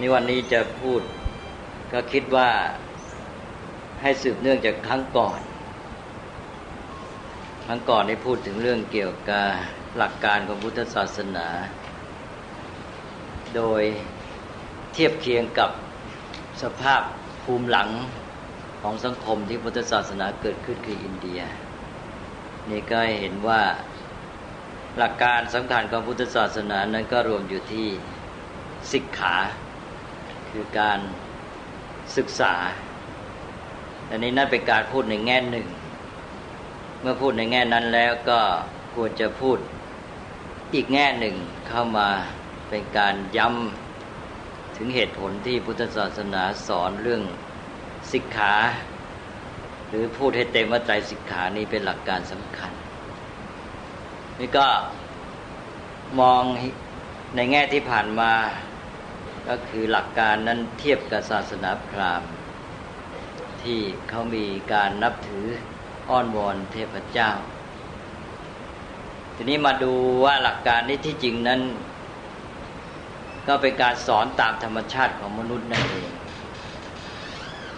นี่วันนี้จะพูดก็คิดว่าให้สืบเนื่องจากครั้งก่อน ครั้งก่อนได้พูดถึงเรื่องเกี่ยวกับหลักการของพุทธศาสนา โดยเทียบเคียงกับสภาพภูมิหลังของสังคมที่พุทธศาสนาเกิดขึ้นคืออินเดีย นี่ก็เห็นว่าหลักการสำคัญของพุทธศาสนานั้นก็รวมอยู่ที่สิกขา คือการศึกษา อันนี้นั่นเป็นการพูดในแง่หนึ่ง เมื่อพูดในแง่นั้นแล้วก็ควรจะพูดอีกแง่หนึ่งเข้ามาเป็นการย้ำถึงเหตุผลที่พุทธศาสนาสอนเรื่องสิกขา หรือพูดให้เต็มว่าใจสิกขานี้เป็นหลักการสำคัญ นี่ก็มองในแง่ที่ผ่านมา ก็คือหลักการนั้นเทียบกับศาสนาพราหมณ์ ที่เขามีการนับถืออ้อนวอนเทพเจ้า ทีนี้มาดูว่าหลักการนี้ที่จริงนั้น ก็เป็นการสอนตามธรรมชาติของมนุษย์นั่นเอง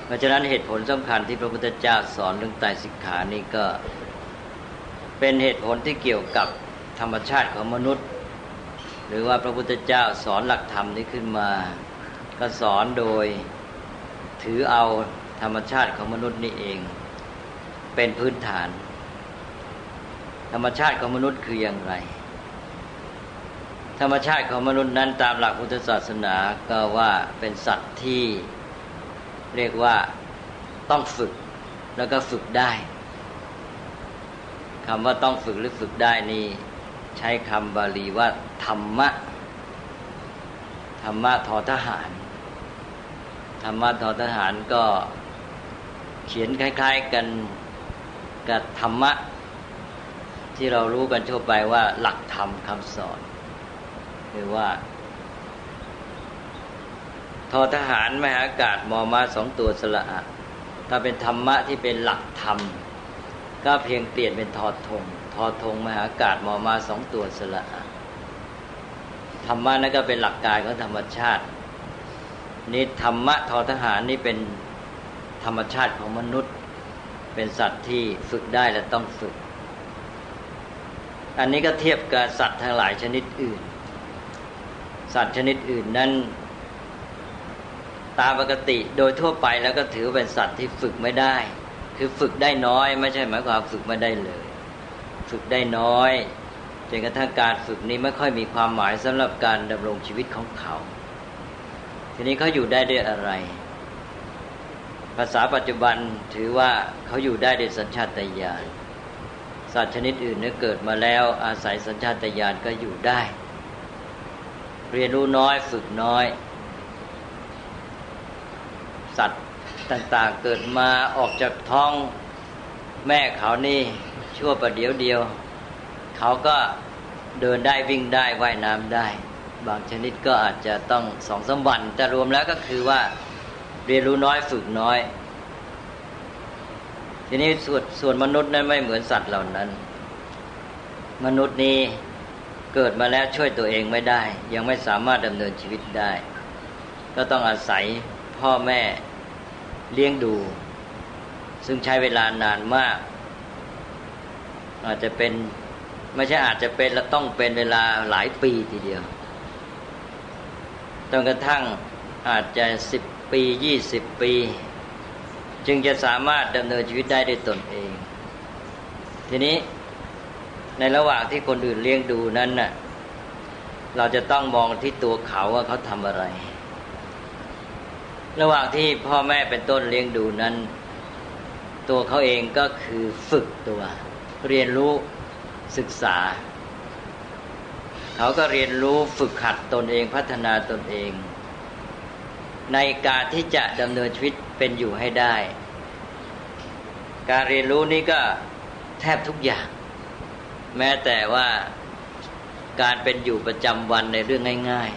เพราะฉะนั้นเหตุผลสำคัญที่พระพุทธเจ้าสอนเรื่องไตรสิกขานี่ก็เป็นเหตุผลที่เกี่ยวกับธรรมชาติของมนุษย์ หรือว่าพระพุทธเจ้าสอนหลักธรรมนี้ขึ้นมา ก็สอนโดยถือเอาธรรมชาติของมนุษย์นี่เอง เป็นพื้นฐาน ธรรมชาติของมนุษย์คืออย่างไร ธรรมชาติของมนุษย์นั้นตามหลักพุทธศาสนาก็ว่าเป็นสัตว์ที่เรียกว่าต้องฝึกแล้วก็ฝึกได้คำว่าต้องฝึกหรือฝึกได้นี่ ใช้คำบาลีว่า ธรรมะ ธรรมะทอทหาร ธรรมะทอทหารก็เขียนคล้าย ๆกันกับธรรมะ ที่เรารู้กันทั่วไปว่า หลักธรรมคำสอนหรือว่าทอทหารมหาอากาศมอมาสองตัวสละอะถ้าเป็นธรรมะที่เป็นหลักธรรม ก็เพียงเปลี่ยนเป็นทอทง ทอทงมหากาศมอมาสองตัวสละธรรมะนั่นก็เป็นหลักการของธรรมชาติ นี่ธรรมะทอทหารนี่เป็นธรรมชาติของมนุษย์ เป็นสัตว์ที่ฝึกได้และต้องฝึก อันนี้ก็เทียบกับสัตว์ทั้งหลายชนิดอื่น สัตว์ชนิดอื่นนั้นตามปกติโดยทั่วไปแล้วก็ถือเป็นสัตว์ที่ฝึกไม่ได้ คือฝึกได้น้อย ไม่ใช่หมายความฝึกไม่ได้เลย ฝึกได้น้อยจนกระทั่งการฝึกนี้ไม่ค่อยมีความหมายสำหรับการดำรงชีวิตของเขา ทีนี้เขาอยู่ได้ด้วยอะไร ภาษาปัจจุบันถือว่าเขาอยู่ได้ด้วยสัญชาตญาณสัตว์ชนิดอื่นเนี่ยเกิดมาแล้วอาศัยสัญชาตญาณก็อยู่ได้ เรียนรู้น้อยฝึกน้อย สัตว์ต่างๆเกิดมาออกจากท้องแม่เขานี่ ชั่วประเดี๋ยวเดียว เขาก็เดินได้วิ่งได้ว่ายน้ำได้ บางชนิดก็อาจจะต้องสองสมวันแต่รวมแล้วก็คือว่าเรียนรู้น้อยฝึกน้อย ทีนี้ส่วนส่วนมนุษย์นั้นไม่เหมือนสัตว์เหล่านั้น มนุษย์นี้เกิดมาแล้วช่วยตัวเองไม่ได้ ยังไม่สามารถดำเนินชีวิตได้ ก็ต้องอาศัยพ่อแม่เลี้ยงดู ซึ่งใช้เวลานานมาก อาจจะเป็นไม่ใช่อาจจะเป็นแล้วต้องเป็นเวลาหลายปีทีเดียวจนกระทั่งอาจจะสิบปียี่สิบปี จึงจะสามารถดำเนินชีวิตได้ด้วยตนเอง ทีนี้ในระหว่างที่คนอื่นเลี้ยงดูนั้นน่ะเราจะต้องมองที่ตัวเขาว่าเขาทำอะไร ระหว่างที่พ่อแม่เป็นต้นเลี้ยงดูนั้น ตัวเขาเองก็คือฝึกตัว เรียนรู้ศึกษา เขาก็เรียนรู้ฝึกขัดตนเองพัฒนาตนเอง ในการที่จะดำเนินชีวิตเป็นอยู่ให้ได้ การเรียนรู้นี้ก็แทบทุกอย่าง แม้แต่ว่าการเป็นอยู่ประจำวันในเรื่องง่าย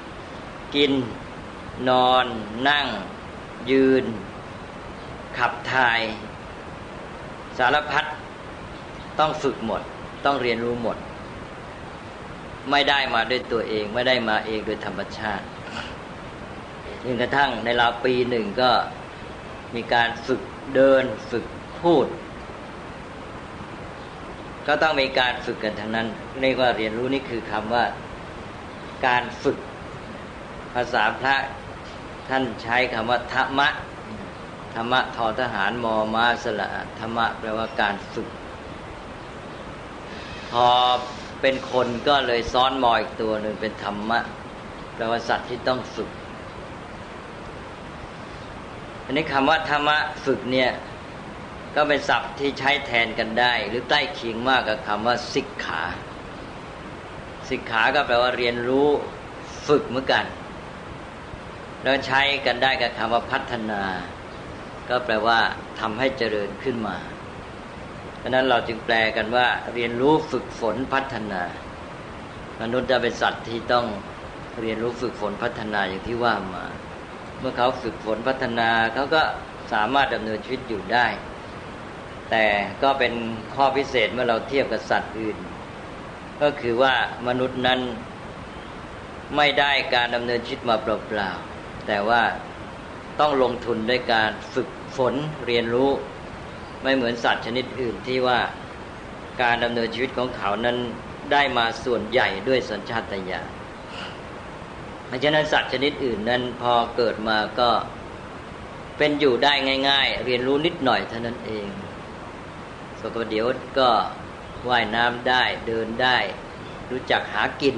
ๆ กินนอน นั่ง ยืน ขับถ่าย สารพัด ต้องฝึกหมด ต้องเรียนรู้หมด ไม่ได้มาด้วยตัวเอง ไม่ได้มาเองโดยธรรมชาติจนกระทั่งในราวปีหนึ่งก็มีการฝึกเดินฝึกพูด ก็ต้องมีการฝึกกันทั้งนั้นเรียกว่าเรียนรู้นี่คือคำว่า การฝึกภาษาพระท่านใช้คำว่าธรรมะธรรมะทอทหารมอมาสละธรรมะแปลว่าการฝึก พอเป็นคนก็เลยซ้อนมออีกตัวหนึ่งเป็นธรรมะแปลว่าสัตว์ที่ต้องฝึกอันนี้คำว่าธรรมะฝึกเนี่ย ก็เป็นศัพท์ที่ใช้แทนกันได้ หรือใกล้เคียงมากกับคำว่าสิกขา สิกขาก็แปลว่าเรียนรู้ฝึกเหมือนกัน แล้วใช้กันได้กับคำว่าพัฒนา ก็แปลว่าทำให้เจริญขึ้นมา เพราะนั้นเราจึงแปลกันว่า เรียนรู้ฝึกฝนพัฒนา มนุษย์จะเป็นสัตว์ที่ต้องเรียนรู้ฝึกฝนพัฒนาอย่างที่ว่ามา เมื่อเขาฝึกฝนพัฒนาเขาก็สามารถดำเนินชีวิตอยู่ได้ แต่ก็เป็นข้อพิเศษเมื่อเราเทียบกับสัตว์อื่น ก็คือว่ามนุษย์นั้นไม่ได้การดำเนินชีวิตมาเปล่าๆแต่ว่าต้องลงทุนด้วยการฝึกฝนเรียนรู้ ไม่เหมือนสัตว์ชนิดอื่นที่ว่าการดำเนินชีวิตของเขานั้นได้มาส่วนใหญ่ด้วยสัญชาตญาณเพราะฉะนั้นสัตว์ชนิดอื่นนั้นพอเกิดมาก็เป็นอยู่ได้ง่าย ๆ เรียนรู้นิดหน่อยเท่านั้นเองสกเดี๋ยวก็ว่ายน้ำได้เดินได้ รู้จักหากิน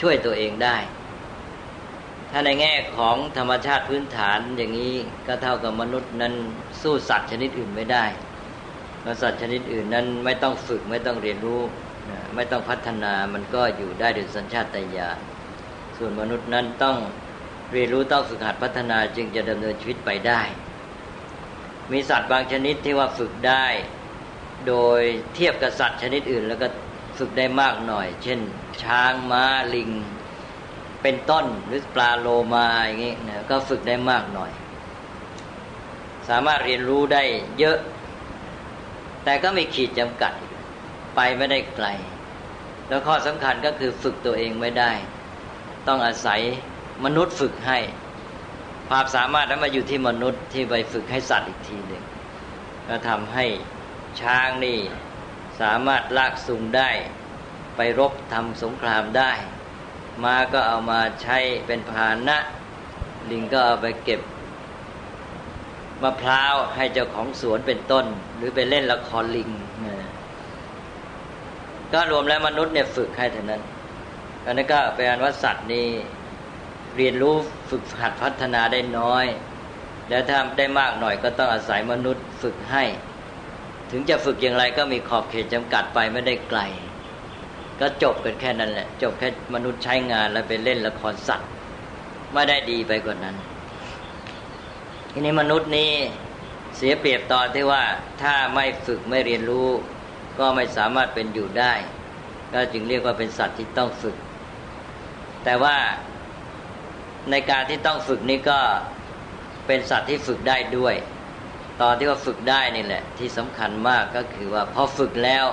ช่วยตัวเองได้ ถ้าในแง่ของธรรมชาติพื้นฐานอย่างนี้ก็เท่ากับมนุษย์นั้นสู้สัตว์ชนิดอื่นไม่ได้เพราะสัตว์ชนิดอื่นนั้นไม่ต้องฝึกไม่ต้องเรียนรู้ไม่ต้องพัฒนามันก็อยู่ได้โดยสัญชาตญาณส่วนมนุษย์นั้นต้องเรียนรู้ต้องฝึกหัดพัฒนาจึงจะดำเนินชีวิตไปได้ มีสัตว์บางชนิดที่ว่าฝึกได้ โดยเทียบกับสัตว์ชนิดอื่น แล้วก็ฝึกได้มากหน่อย เช่น ช้างม้าลิง เป็นต้นหรือปลาโลมาอย่างนี้นะก็ฝึกได้มากหน่อย สามารถเรียนรู้ได้เยอะ แต่ก็มีขีดจำกัด ไปไม่ได้ไกล แล้วข้อสำคัญก็คือฝึกตัวเองไม่ได้ ต้องอาศัยมนุษย์ฝึกให้ ความสามารถนั้นมาอยู่ที่มนุษย์ที่ไปฝึกให้สัตว์อีกทีหนึ่งก็ทำให้ช้างนี่สามารถลากสูงได้ ไปรบทำสงครามได้ ม้าก็เอามาใช้เป็นพาหนะ ลิงก็เอาไปเก็บมะพร้าวให้เจ้าของสวนเป็นต้น หรือไปเล่นละครลิงก็รวมแล้วมนุษย์เนี่ยฝึกให้เท่านั้นอันนี้ก็เป็นอันว่าสัตว์นี่เรียนรู้ฝึกหัดพัฒนาได้น้อย แล้วถ้าได้มากหน่อยก็ต้องอาศัยมนุษย์ฝึกให้ ถึงจะฝึกอย่างไรก็มีขอบเขตจำกัดไปไม่ได้ไกล ก็จบกันแค่นั้นแหละ จบแค่มนุษย์ใช้งานแล้วไปเล่นละครสัตว์ไม่ได้ดีไปกว่านั้น ทีนี้มนุษย์นี้เสียเปรียบตอนที่ว่าถ้าไม่ฝึกไม่เรียนรู้ ก็ไม่สามารถเป็นอยู่ได้ ก็จึงเรียกว่าเป็นสัตว์ที่ต้องฝึก แต่ว่าในการที่ต้องฝึกนี้ก็เป็นสัตว์ที่ฝึกได้ด้วย ตอนที่ว่าฝึกได้นี่แหละ ที่สำคัญมากก็คือว่าพอฝึกแล้ว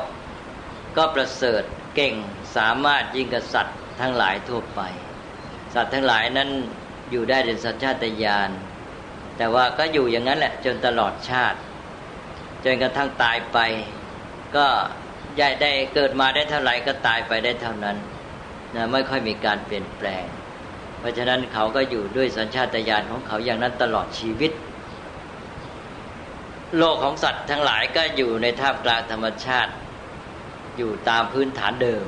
ก็ประเสริฐ เก่งสามารถยิ่งกับสัตว์ทั้งหลายทั่วไป สัตว์ทั้งหลายนั้นอยู่ได้ในสัญชาตญาณแต่ว่าก็อยู่อย่างนั้นแหละ จนตลอดชาติ จนกระทั่งตายไป ก็ยายได้เกิดมาได้เท่าไหร่ก็ตายไปได้เท่านั้นนะไม่ค่อยมีการเปลี่ยนแปลง เพราะฉะนั้นเขาก็อยู่ด้วยสัญชาตญาณของเขาอย่างนั้นตลอดชีวิต โลกของสัตว์ทั้งหลายก็อยู่ในท่ามกลางธรรมชาติ อยู่ตามพื้นฐานเดิม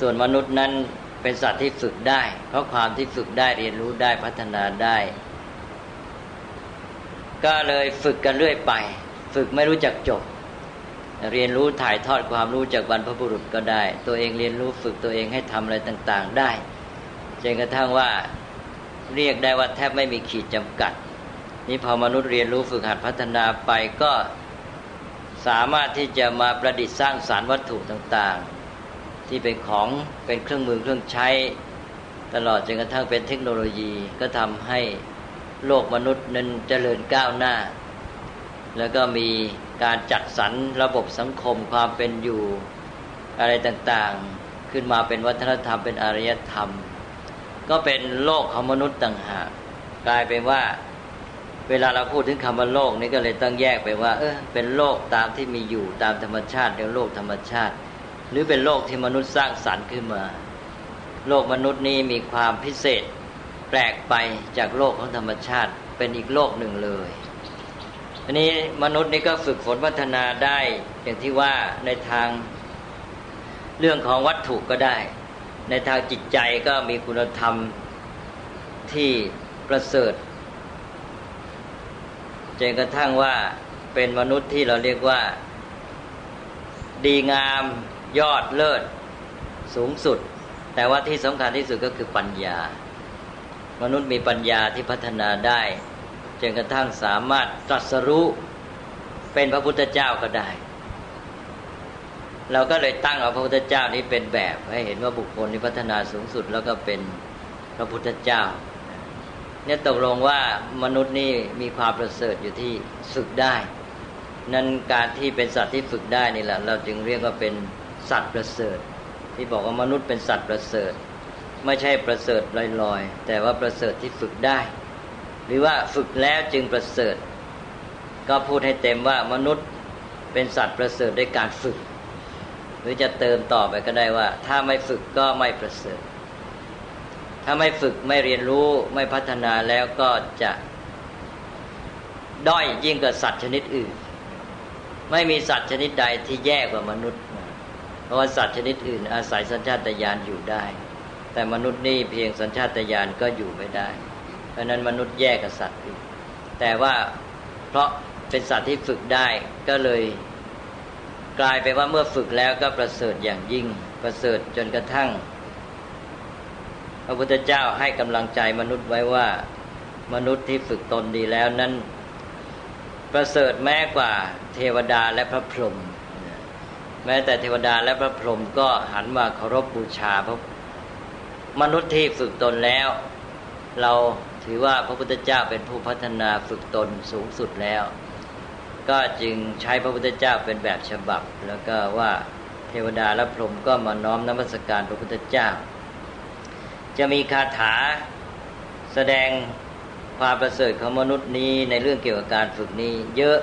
ส่วนมนุษย์นั้นเป็นสัตว์ที่ฝึกได้ เพราะความที่ฝึกได้เรียนรู้ได้พัฒนาได้ ก็เลยฝึกกันเรื่อยไป ฝึกไม่รู้จักจบ เรียนรู้ถ่ายทอดความรู้จากบรรพบุรุษก็ได้ ตัวเองเรียนรู้ฝึกตัวเองให้ทำอะไรต่าง ๆ ได้จนกระทั่งว่าเรียกได้ว่าแทบไม่มีขีดจำกัดนี่พอมนุษย์เรียนรู้ฝึกหัดพัฒนาไปก็ สามารถที่จะมาประดิษฐ์สร้างสารวัตถุต่างๆ ที่เป็นของเป็นเครื่องมือเครื่องใช้ ตลอดจนกระทั่งเป็นเทคโนโลยีก็ทำให้โลกมนุษย์นั้นเจริญก้าวหน้า แล้วก็มีการจัดสรรระบบสังคมความเป็นอยู่อะไรต่างๆ ขึ้นมาเป็นวัฒนธรรมเป็นอารยธรรม ก็เป็นโลกของมนุษย์ต่างหากกลายเป็นว่า เวลาเราพูดถึงคำว่าโลกนี่ก็เลยต้องแยกไปว่า เออเป็นโลกตามที่มีอยู่ตามธรรมชาติเรียกโลกธรรมชาติ หรือเป็นโลกที่มนุษย์สร้างสรรค์ขึ้นมา โลกมนุษย์นี้มีความพิเศษ แปลกไปจากโลกของธรรมชาติ เป็นอีกโลกหนึ่งเลยอันนี้มนุษย์นี่ก็ฝึกฝนพัฒนาได้อย่างที่ว่าในทางเรื่องของวัตถุก็ได้ ในทางจิตใจก็มีคุณธรรมที่ประเสริฐ จนกระทั่งว่าเป็นมนุษย์ที่เราเรียกว่า ดีงามยอดเลิศสูงสุด แต่ว่าที่สำคัญที่สุดก็คือปัญญา มนุษย์มีปัญญาที่พัฒนาได้จนกระทั่งสามารถตรัสรู้เป็นพระพุทธเจ้าก็ได้ เราก็เลยตั้งเอาพระพุทธเจ้านี้เป็นแบบ ให้เห็นว่าบุคคลที่พัฒนาสูงสุดแล้วก็เป็นพระพุทธเจ้า เนี่ยตกลงว่ามนุษย์นี่มีความประเสริฐอยู่ที่ฝึกได้ นั้นการที่เป็นสัตว์ที่ฝึกได้นี่แหละ เราจึงเรียกว่าเป็นสัตว์ประเสริฐ ที่บอกว่ามนุษย์เป็นสัตว์ประเสริฐ ไม่ใช่ประเสริฐลอยๆ แต่ว่าประเสริฐที่ฝึกได้ หรือว่าฝึกแล้วจึงประเสริฐ ก็พูดให้เต็มว่ามนุษย์เป็นสัตว์ประเสริฐด้วยการฝึก หรือจะเติมต่อไปก็ได้ว่า ถ้าไม่ฝึกก็ไม่ประเสริฐ ถ้าไม่ฝึกไม่เรียนรู้ไม่พัฒนาแล้วก็จะด้อยยิ่งกว่าสัตว์ชนิดอื่น ไม่มีสัตว์ชนิดใดที่แย่กว่ามนุษย์ เพราะว่าสัตว์ชนิดอื่น อาศัยสัญชาตญาณอยู่ได้ แต่มนุษย์นี่เพียงสัญชาตญาณก็อยู่ไม่ได้ เพราะนั้นมนุษย์แย่กับสัตว์อื่น แต่ว่าเพราะเป็นสัตว์ที่ฝึกได้ก็เลยกลายไปว่าเมื่อฝึกแล้วก็ประเสริฐอย่างยิ่งประเสริฐจนกระทั่ง พระพุทธเจ้าให้กำลังใจมนุษย์ไว้ว่า มนุษย์ที่ฝึกตนดีแล้วนั้น ประเสริฐแม้กว่าเทวดาและพระพรหมแม้แต่เทวดาและพระพรหมก็หันมาเคารพบูชาพระมนุษย์ที่ฝึกตนแล้ว เราถือว่าพระพุทธเจ้าเป็นผู้พัฒนาฝึกตนสูงสุดแล้ว ก็จึงใช้พระพุทธเจ้าเป็นแบบฉบับ แล้วก็ว่าเทวดาและพรหมก็มาน้อมนมัสการพระพุทธเจ้า จะมีคาถาแสดงความประเสริฐของมนุษย์นี้ในเรื่องเกี่ยวกับการฝึกนี้ เยอะ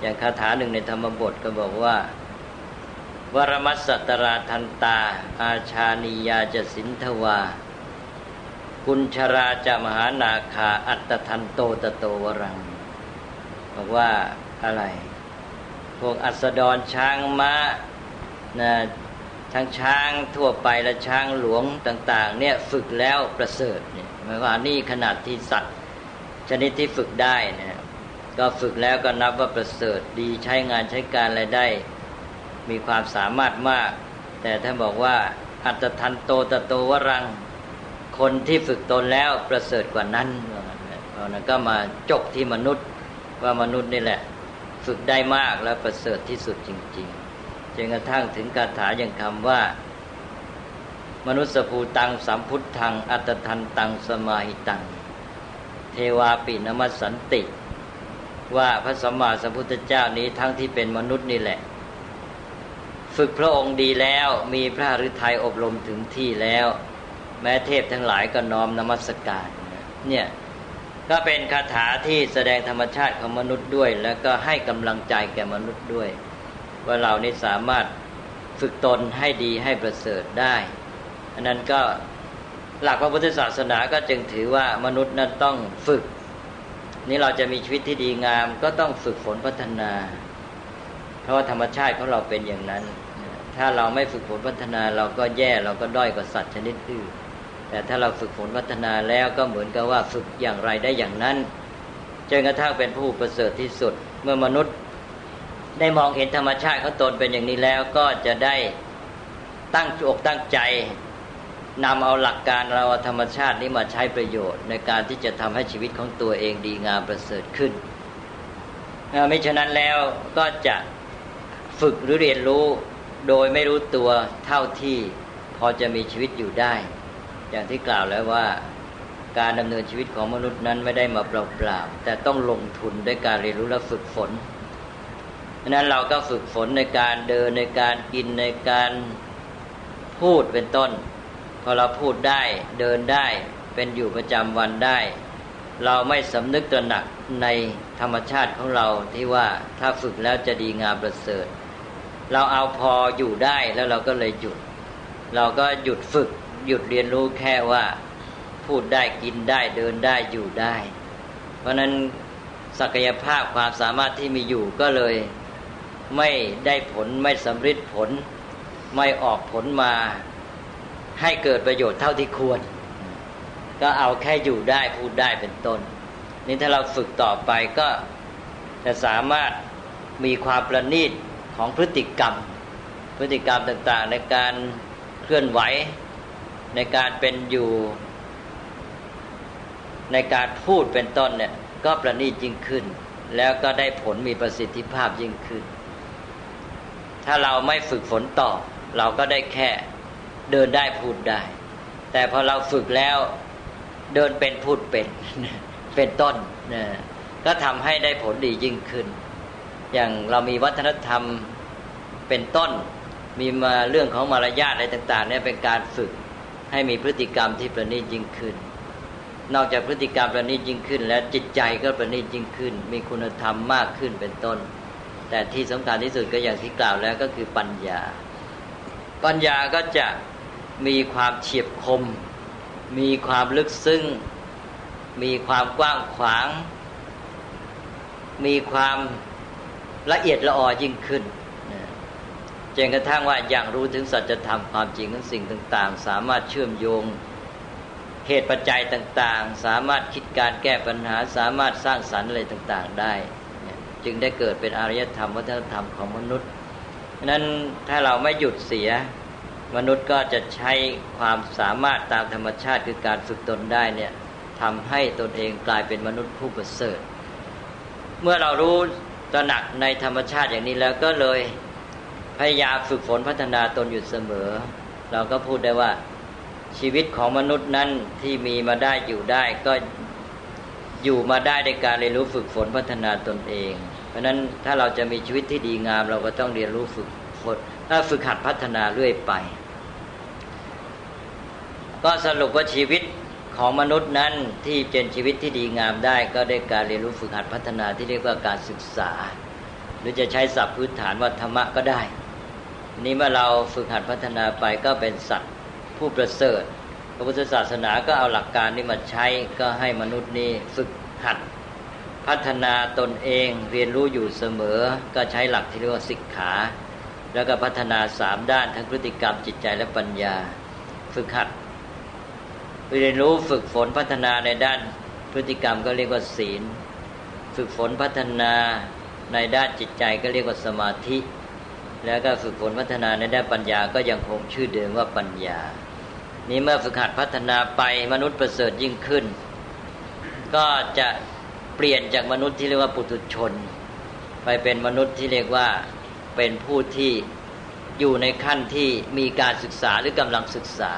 อย่างคาถาหนึ่งในธรรมบทก็บอกว่าวรมัสสตราทันตา อาชานียาจะสินทวา กุญชราจะมหานาคาอัตทันโตตโตวรัง บอกว่าอะไร พวกอัสดรช้างม้านะ ทั้งช้างทั่วไปและช้างหลวงต่าง ๆ เนี่ยฝึกแล้วประเสริฐเนี่ยหมายว่านี่ขนาดที่สัตว์ชนิดที่ฝึกได้นี่ยก็ฝึกแล้วก็นับว่าประเสริฐดีใช้งานใช้การอะไรได้ มีความสามารถมาก แต่ท่านบอกว่าอัตทันโตตโตวรัง คนที่ฝึกตนแล้วประเสริฐกว่านั้นเพราะนั้นก็มาจบที่มนุษย์ว่ามนุษย์นี่แหละ ฝึกได้มากและประเสริฐที่สุดจริง ๆ นกระทั่งถึงคาถาอย่างคำว่า มนุษยภูตังสัมพุทธัง อัตทันตังสมาหิตัง เทวาปินมัสสันติ ว่าพระสัมมาสัมพุทธเจ้านี้ทั้งที่เป็นมนุษย์นี่แหละ ฝึกพระองค์ดีแล้วมีพระฤทัยอบรมถึงที่แล้ว แม้เทพทั้งหลายก็น้อมนมัสการเนี่ยก็เป็นคาถาที่แสดงธรรมชาติของมนุษย์ด้วย แล้วก็ให้กำลังใจแก่มนุษย์ด้วย ว่าเรานี่สามารถฝึกตนให้ดีให้ประเสริฐได้ อันนั้นก็หลักพระพุทธศาสนาก็จึงถือว่ามนุษย์นั้นต้องฝึก นี่เราจะมีชีวิตที่ดีงามก็ต้องฝึกฝนพัฒนา เพราะว่าธรรมชาติของเราเป็นอย่างนั้น ถ้าเราไม่ฝึกฝนพัฒนาเราก็แย่เราก็ด้อยกว่าสัตว์ชนิดอื่นแต่ถ้าเราฝึกฝนพัฒนาแล้วก็เหมือนกับว่าฝึกอย่างไรได้อย่างนั้นจนกระทั่งเป็นผู้ประเสริฐที่สุด เมื่อมนุษย์ ได้มองเห็นธรรมชาติเขาตนเป็นอย่างนี้แล้วก็จะได้ตั้งอกตั้งใจนำเอาหลักการเราธรรมชาตินี้มาใช้ประโยชน์ ในการที่จะทำให้ชีวิตของตัวเองดีงามประเสริฐขึ้นไม่ฉะนั้นแล้วก็จะฝึกหรือเรียนรู้โดยไม่รู้ตัวเท่าที่พอจะมีชีวิตอยู่ได้ อย่างที่กล่าวแล้วว่าการดำเนินชีวิตของมนุษย์นั้นไม่ได้มาเปล่าๆแต่ต้องลงทุนด้วยการเรียนรู้และฝึกฝน ดังนั้นเราก็ฝึกฝนในการเดินในการกินในการพูดเป็นต้น พอเราพูดได้เดินได้เป็นอยู่ประจำวันได้ เราไม่สำนึกตระหนักในธรรมชาติของเราที่ว่าถ้าฝึกแล้วจะดีงามประเสริฐ เราเอาพออยู่ได้แล้วเราก็เลยหยุด เราก็หยุดฝึกหยุดเรียนรู้แค่ว่า พูดได้กินได้เดินได้อยู่ได้ เพราะนั้นศักยภาพความสามารถที่มีอยู่ก็เลย ไม่ได้ผลไม่สำเร็จผล ไม่ออกผลมา ให้เกิดประโยชน์เท่าที่ควร ก็เอาแค่อยู่ได้พูดได้เป็นต้น นี่ถ้าเราฝึกต่อไปก็จะสามารถมีความประณีตของพฤติกรรม พฤติกรรมต่างๆ ในการเคลื่อนไหวในการเป็นอยู่ ในการพูดเป็นต้นเนี่ยก็ประณีตยิ่งขึ้น แล้วก็ได้ผลมีประสิทธิภาพยิ่งขึ้น ถ้าเราไม่ฝึกฝนต่อ เราก็ได้แค่เดินได้พูดได้ แต่พอเราฝึกแล้วเดินเป็นพูดเป็นเป็นต้นนะก็ทำให้ได้ผลดียิ่งขึ้น อย่างเรามีวัฒนธรรมเป็นต้น มีมาเรื่องของมารยาทอะไรต่าง ๆ เนี่ยเป็นการฝึกให้มีพฤติกรรมที่ประณีตยิ่งขึ้น นอกจากพฤติกรรมประณีตยิ่งขึ้น แล้วจิตใจก็ประณีตยิ่งขึ้น มีคุณธรรมมากขึ้นเป็นต้น แต่ที่สำคัญที่สุดก็อย่างที่กล่าวแล้วก็คือปัญญา ปัญญาก็จะมีความเฉียบคม มีความลึกซึ้ง มีความกว้างขวาง มีความละเอียดละออยิ่งขึ้นจนกระทั่งว่าอย่างรู้ถึงสัจธรรมความจริงของสิ่งต่าง ๆ สามารถเชื่อมโยงเหตุปัจจัยต่าง ๆ สามารถคิดการแก้ปัญหา สามารถสร้างสรรค์อะไรต่าง ๆ ได้ จึงได้เกิดเป็นอารยธรรมวัฒนธรรมของมนุษย์นั้นถ้าเราไม่หยุดเสีย มนุษย์ก็จะใช้ความสามารถตามธรรมชาติคือการฝึกตนได้เนี่ยทำให้ตนเองกลายเป็นมนุษย์ผู้ประเสริฐ เมื่อเรารู้ตระหนักในธรรมชาติอย่างนี้แล้วก็เลยพยายามฝึกฝนพัฒนาตนอยู่เสมอ เราก็พูดได้ว่าชีวิตของมนุษย์นั้นที่มีมาได้อยู่ได้ก็อยู่มาได้ในการเรียนรู้ฝึกฝนพัฒนาตนเอง เพราะนั้นถ้าเราจะมีชีวิตที่ดีงาม เราก็ต้องเรียนรู้ฝึกฝนถ้าฝึกหัดพัฒนาเรื่อยไป ก็สรุปว่าชีวิตของมนุษย์นั้นที่เป็นชีวิตที่ดีงามได้ ก็ได้การเรียนรู้ฝึกหัดพัฒนาที่เรียกว่าการศึกษา หรือจะใช้ศัพท์พื้นฐานว่าธรรมะก็ได้ นี้เมื่อเราฝึกหัดพัฒนาไปก็เป็นสัตว์ผู้ประเสริฐพระพุทธศาสนาก็เอาหลักการนี้มาใช้ก็ให้มนุษย์นี้ฝึกหัด พัฒนาตนเองเรียนรู้อยู่เสมอ ก็ใช้หลักที่เรียกว่าศิกขา แล้วก็พัฒนาสามด้านทั้งพฤติกรรมจิตใจและปัญญา ฝึกหัดเรียนรู้ฝึกฝนพัฒนาในด้านพฤติกรรมก็เรียกว่าศีล ฝึกฝนพัฒนาในด้านจิตใจก็เรียกว่าสมาธิ แล้วก็ฝึกฝนพัฒนาในด้านปัญญาก็ยังคงชื่อเดิมว่าปัญญา นี้เมื่อฝึกหัดพัฒนาไปมนุษย์ประเสริฐยิ่งขึ้น ก็จะ ปลี่ยนจากมนุษย์ที่เรียกว่าปุถุชน ไปเป็นมนุษย์ที่เรียกว่าเป็นผู้ที่อยู่ในขั้นที่มีการศึกษาหรือกำลังศึกษา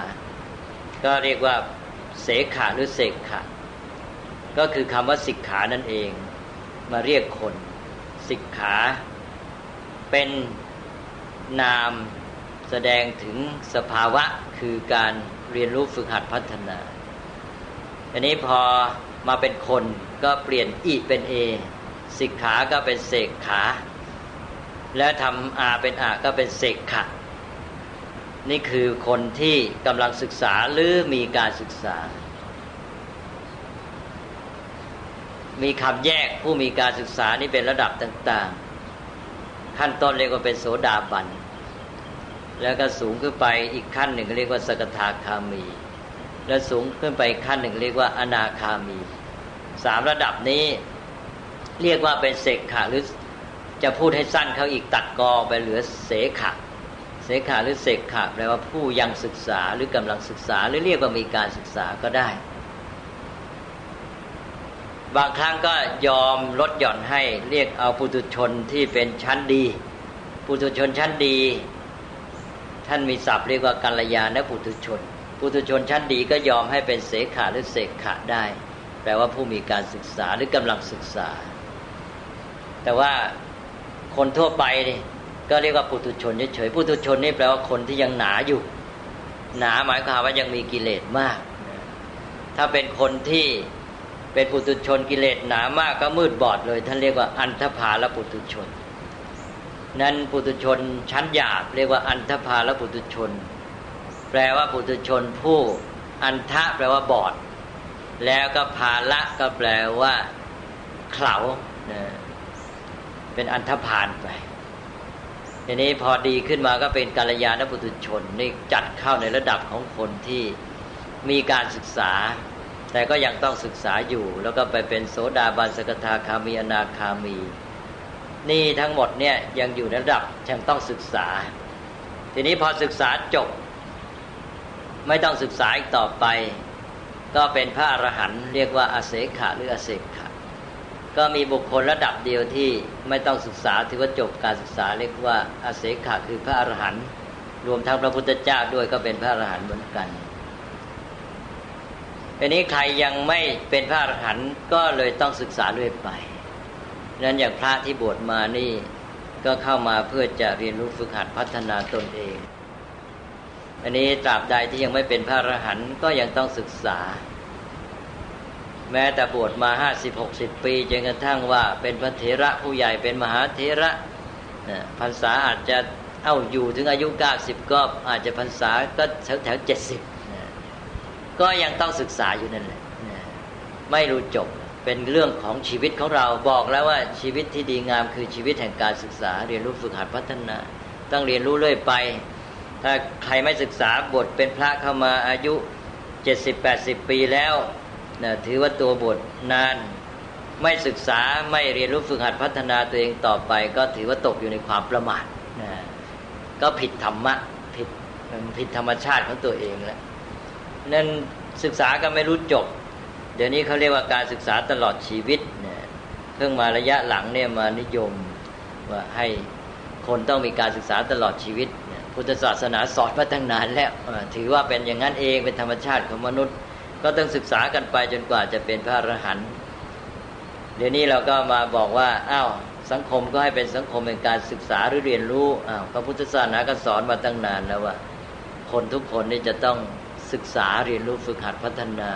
ก็เรียกว่าเสขาหรือเสกขะก็คือคำว่าสิกขานั่นเอง มาเรียกคนสิกขา เป็นนามแสดงถึงสภาวะคือการเรียนรู้ฝึกหัดพัฒนาอันนี้พอมาเป็นคน ก็เปลี่ยนอีเป็นเอสิกขาก็เป็นเสกขา แล้วทำอาเป็นอาก็เป็นเสกขะนี่คือคนที่กำลังศึกษาหรือมีการศึกษา มีคำแยกผู้มีการศึกษานี่เป็นระดับต่าง ๆ ขั้นต้นเรียกว่าเป็นโสดาบัน แล้วก็สูงขึ้นไปอีกขั้นหนึ่งเรียกว่าสกทาคามี แล้วสูงขึ้นไปขั้นหนึ่งเรียกว่าอนาคามี สามระดับนี้ เรียกว่าเป็นเสกขาหรือจะพูดให้สั้นเขาอีกตัดกอไปเหลือเสขะเสขาหรือเสกขาแปลว่าผู้ยังศึกษาหรือกำลังศึกษา หรือเรียกว่ามีการศึกษาก็ได้ บางครั้งก็ยอมลดหย่อนให้เรียกเอาปุถุชนที่เป็นชั้นดีปุถุชนชั้นดี ท่านมีศัพท์เรียกว่ากัลยาณปุถุชนปุถุชนชั้นดีก็ยอมให้เป็นเสขาหรือเสกขาได้ แปลว่าผู้มีการศึกษาหรือกำลังศึกษา แต่ว่าคนทั่วไปนี่ก็เรียกว่าปุถุชนเฉยๆปุถุชนนี่แปลว่าคนที่ยังหนาอยู่ หนาหมายความว่ายังมีกิเลสมาก ถ้าเป็นคนที่เป็นปุถุชนกิเลสหนามากก็มืดบอดเลย ท่านเรียกว่าอันธพาลปุถุชน นั้นปุถุชนชั้นหยาบเรียกว่าอันธพาลปุถุชน แปลว่าปุถุชนผู้อันทะแปลว่าบอด แล้วก็ภาละก็แปลว่าเขาเป็นอันธพาลไปทีนี้พอดีขึ้นมาก็เป็นกาลยานปุถุชนนี่จัดเข้าในระดับของคนที่มีการศึกษา แต่ก็ยังต้องศึกษาอยู่ แล้วก็ไปเป็นโสดาบันสกทาคามีอนาคามี นี่ทั้งหมดเนี่ยยังอยู่ในระดับยังต้องศึกษา ทีนี้พอศึกษาจบ ไม่ต้องศึกษาอีกต่อไป ก็เป็นพระอรหันต์เรียกว่าอาเสขะหรืออาเสขะก็มีบุคคลระดับเดียวที่ไม่ต้องศึกษาถือว่าจบการศึกษาเรียกว่าอาเสขะคือพระอรหันต์รวมทั้งพระพุทธเจ้าด้วยก็เป็นพระอรหันต์เหมือนกันทีนี้ใครยังไม่เป็นพระอรหันต์ก็เลยต้องศึกษาเรื่อยไปนั้นอย่างพระที่บวชมานี่ก็เข้ามาเพื่อจะเรียนรู้ฝึกหัดพัฒนาตนเอง อันนี้ตราบใดที่ยังไม่เป็นพระอรหันต์ก็ยังต้องศึกษา แม้แต่บวชมาห้าสิบหกสิบปีจนกระทั่งว่าเป็นพระเถระผู้ใหญ่เป็นมหาเถระพรรษาอาจจะเอาอยู่ถึงอายุเก้าสิบก็อาจจะพรรษาก็แถวแถวเจ็ดสิบก็ยังต้องศึกษาอยู่นั่นแหละไม่รู้จบเป็นเรื่องของชีวิตของเราบอกแล้วว่าชีวิตที่ดีงามคือชีวิตแห่งการศึกษา เรียนรู้ฝึกหัดพัฒนา ต้องเรียนรู้เรื่อยไป ถ้าใครไม่ศึกษาบทเป็นพระเข้ามาอายุเจ็ดสิบแปดสิบปีแล้วนะถือว่าตัวบทนาน ไม่ศึกษาไม่เรียนรู้ฝึกหัดพัฒนาตัวเองต่อไป ก็ถือว่าตกอยู่ในความประมาทนะก็ผิดธรรมะผิดผิดธรรมชาติของตัวเองแล้วนั่นศึกษาก็ไม่รู้จบ เดี๋ยวนี้เขาเรียกว่าการศึกษาตลอดชีวิตเนี่ยเพิ่งมาระยะหลังเนี่ยมานิยมว่าให้คนต้องมีการศึกษาตลอดชีวิต พุทธศาสนาสอนมาตั้งนานแล้วถือว่าเป็นอย่างนั้นเองเป็นธรรมชาติของมนุษย์ ก็ต้องศึกษากันไปจนกว่าจะเป็นพระอรหันต์เดี๋ยวนี้เราก็มาบอกว่าอ้าวสังคมก็ให้เป็นสังคมเป็นการศึกษาหรือเรียนรู้อ้าวพระพุทธศาสนาก็สอนมาตั้งนานแล้วว่า คนทุกคนนี่จะต้องศึกษาเรียนรู้ฝึกหัดพัฒนา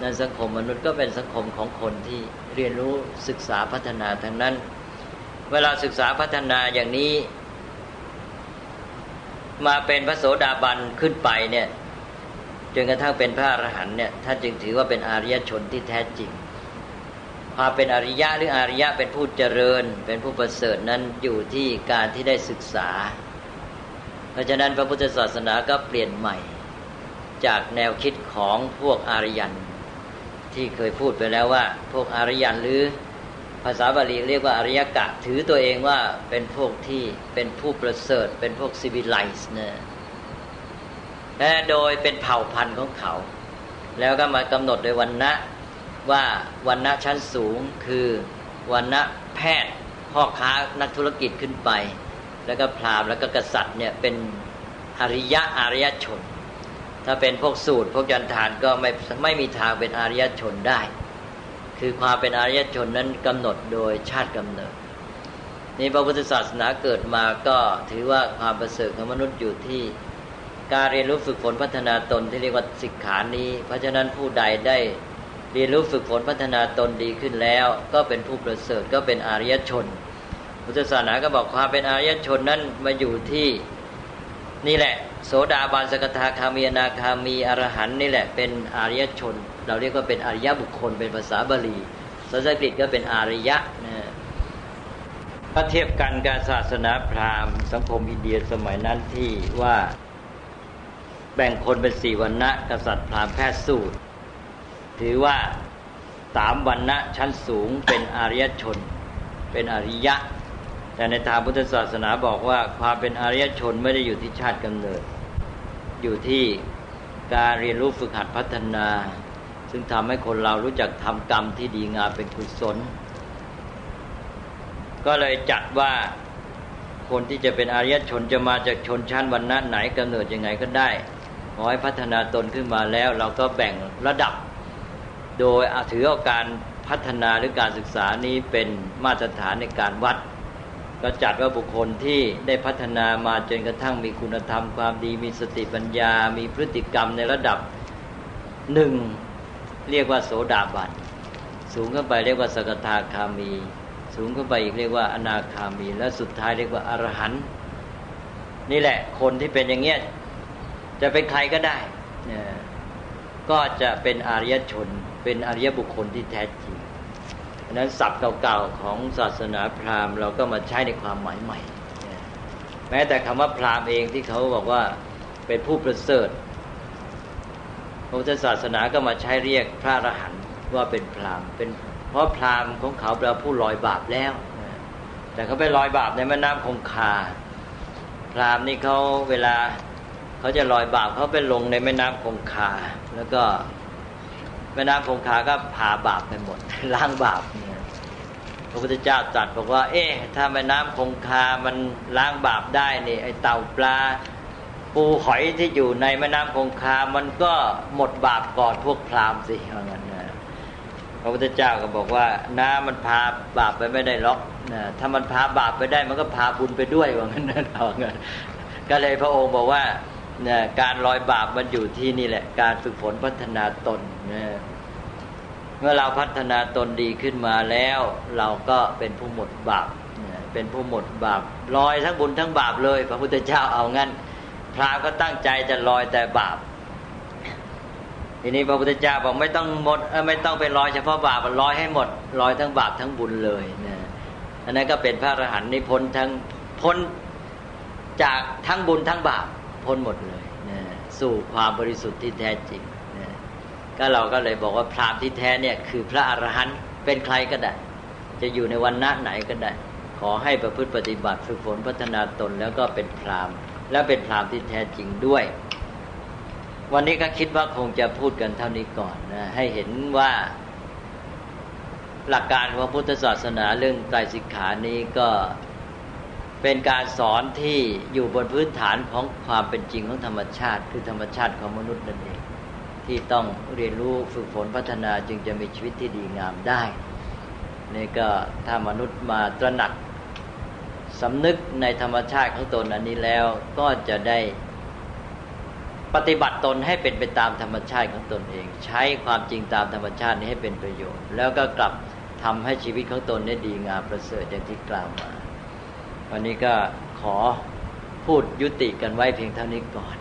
นั่นสังคมมนุษย์ก็เป็นสังคมของคนที่เรียนรู้ศึกษาพัฒนาทั้งนั้น เวลาศึกษาพัฒนาอย่างนี้ มาเป็นพระโสดาบันขึ้นไปเนี่ยจนกระทั่งเป็นพระอรหันต์เนี่ยท่านจึงถือว่าเป็นอริยชนที่แท้จริงความเป็นอริยะหรืออริยะเป็นผู้เจริญ เป็นผู้ประเสริฐนั้นอยู่ที่การที่ได้ศึกษา เพราะฉะนั้นพระพุทธศาสนาก็เปลี่ยนใหม่ จากแนวคิดของพวกอารยัน ที่เคยพูดไปแล้วว่า พวกอารยันหรือ ภาษาบาลีเรียกว่าอริยกะ ถือตัวเองว่าเป็นพวกที่เป็นผู้ประเสริฐ เป็นพวกซิวิไลซ์เนี่ยและโดยเป็นเผ่าพันธุ์ของเขา แล้วก็มากำหนดโดยวันณะว่าวันณะชั้นสูงคือวันณะแพทย์พ่อค้านักธุรกิจขึ้นไป แล้วก็พราหมณ์แล้วก็กษัตริย์เนี่ยเป็นอริยะอริยชน ถ้าเป็นพวกสูตรพวกยันทานก็ไม่ไม่มีทางเป็นอริยชนได้ คือความเป็นอริยชนนั้นกำหนดโดยชาติกำเนิด นี่พระพุทธศาสนาเกิดมาก็ถือว่าความประเสริฐของมนุษย์อยู่ที่การเรียนรู้ฝึกฝนพัฒนาตนที่เรียกว่าสิกขานี้ เพราะฉะนั้นผู้ใดได้เรียนรู้ฝึกฝนพัฒนาตนดีขึ้นแล้ว ก็เป็นผู้ประเสริฐก็เป็นอริยชน พุทธศาสนาก็บอกความเป็นอริยชนนั้นมาอยู่ที่นี่แหละ โสดาบันสกทาคามีนาคามีอรหันนี่แหละเป็นอริยชน เราเรียกว่าเป็นอริยบุคคลเป็นภาษาบาลีภาษาอังกฤษก็เป็นอริยะนะถ้าเทียบกันการศาสนาพราหมณ์สังคมอินเดียสมัยนั้นที่ว่าแบ่งคนเป็นสี่วันณะกษัตริย์พราหมณ์แพทย์สูตร ถือว่าสามวันณะชั้นสูงเป็นอริยชน เป็นอริยะ แต่ในทางพุทธศาสนาบอกว่าความเป็นอริยชนไม่ได้อยู่ที่ชาติกำเนิด อยู่ที่การเรียนรู้ฝึกหัดพัฒนา ซึ่งทำให้คนเรารู้จักทำกรรมที่ดีงามเป็นกุศล ก็เลยจัดว่าคนที่จะเป็นอริยชนจะมาจากชนชั้นวันณะไหนกำเนิดยังไงก็ได้ขอให้พัฒนาตนขึ้นมาแล้ว เราก็แบ่งระดับ โดยถือเอาการพัฒนาหรือการศึกษานี้เป็นมาตรฐานในการวัด ก็จัดว่าบุคคลที่ได้พัฒนามาจนกระทั่งมีคุณธรรมความดี มีสติปัญญา มีพฤติกรรมในระดับหนึ่ง เรียกว่าโสดาบัน สูงขึ้นไปเรียกว่าสกทาคามี สูงขึ้นไปอีกเรียกว่าอนาคามี และสุดท้ายเรียกว่าอรหันต์นี่แหละคนที่เป็นอย่างเงี้ยจะเป็นใครก็ได้ก็จะเป็นอริยชน เป็นอริยบุคคลที่แท้จริงนั้นศัพท์เก่าๆของศาสนาพราหมณ์เราก็มาใช้ในความหมายใหม่ แม้แต่คำว่าพราหมณ์เองที่เขาบอกว่าเป็นผู้ประเสริฐ ระพุทธศาสนาก็มาใช้เรียกพระอรหันต์ว่าเป็นพราหมณ์เป็นเพราะพราหมณ์ของเขาเป็นผู้ลอยบาปแล้ว แต่เขาไปลอยบาปในแม่น้ำคงคา พราหมณ์นี่เขาเวลาเขาจะลอยบาปเขาไปลงในแม่น้ำคงคา แล้วก็แม่น้ำคงคาก็พาบาปไปหมดล้างบาปพระพุทธเจ้าตรัสบอกว่า เอ๊ะถ้าแม่น้ำคงคามันล้างบาปได้นี่ไอเต่าปลา ปูหอยที่อยู่ในแม่น้ำคงคา มันก็หมดบาปก่อนพวกพราหมณ์สิว่างั้นนะพระพุทธเจ้าก็บอกว่าน้ำมันพาบาปไปไม่ได้ล็อกนะถ้ามันพาบาปไปได้มันก็พาบุญไปด้วยว่างั้นนะเอางั้นก็เลยพระองค์บอกว่านะการลอยบาปมันอยู่ที่นี่แหละ การฝึกฝนพัฒนาตนนะเมื่อเราพัฒนาตนดีขึ้นมาแล้ว เราก็เป็นผู้หมดบาปเป็นผู้หมดบาปลอยทั้งบุญทั้งบาปเลย พระพุทธเจ้าเอางั้น พระก็ตั้งใจจะลอยแต่บาป ทีนี้พระพุทธเจ้าบอกไม่ต้องหมดไม่ต้องไปลอยเฉพาะบาปลอยให้หมดลอยทั้งบาปทั้งบุญเลยนะอันนั้นก็เป็นพระอรหันต์นิพ้นทั้งพ้นจากทั้งบุญทั้งบาปพ้นหมดเลยนะสู่ความบริสุทธิ์ที่แท้จริงนะก็เราก็เลยบอกว่าพรามที่แท้เนี่ยคือพระอรหันต์เป็นใครก็ได้ จะอยู่ในวันณะไหนก็ได้ ขอให้ประพฤติปฏิบัติฝึกฝนพัฒนาตนแล้วก็เป็นพราม และเป็นพรามที่แท้จริงด้วย วันนี้ก็คิดว่าคงจะพูดกันเท่านี้ก่อนนะให้เห็นว่า หลักการของพุทธศาสนาเรื่องไตรสิกขานี้ก็เป็นการสอนที่อยู่บนพื้นฐานของความเป็นจริงของธรรมชาติ คือธรรมชาติของมนุษย์นั่นเองที่ต้องเรียนรู้ฝึกฝนพัฒนาจึงจะมีชีวิตที่ดีงามได้นี่ก็ถ้ามนุษย์มาตระหนัก สำนึกในธรรมชาติของตนอันนี้แล้วก็จะได้ปฏิบัติตนให้เป็นไปตามธรรมชาติของตนเอง ใช้ความจริงตามธรรมชาตินี้ให้เป็นประโยชน์ แล้วก็กลับทำให้ชีวิตของตนได้ดีงามประเสริฐอย่างที่กล่าวมา วันนี้ก็ขอพูดยุติกันไว้เพียงเท่านี้ก่อน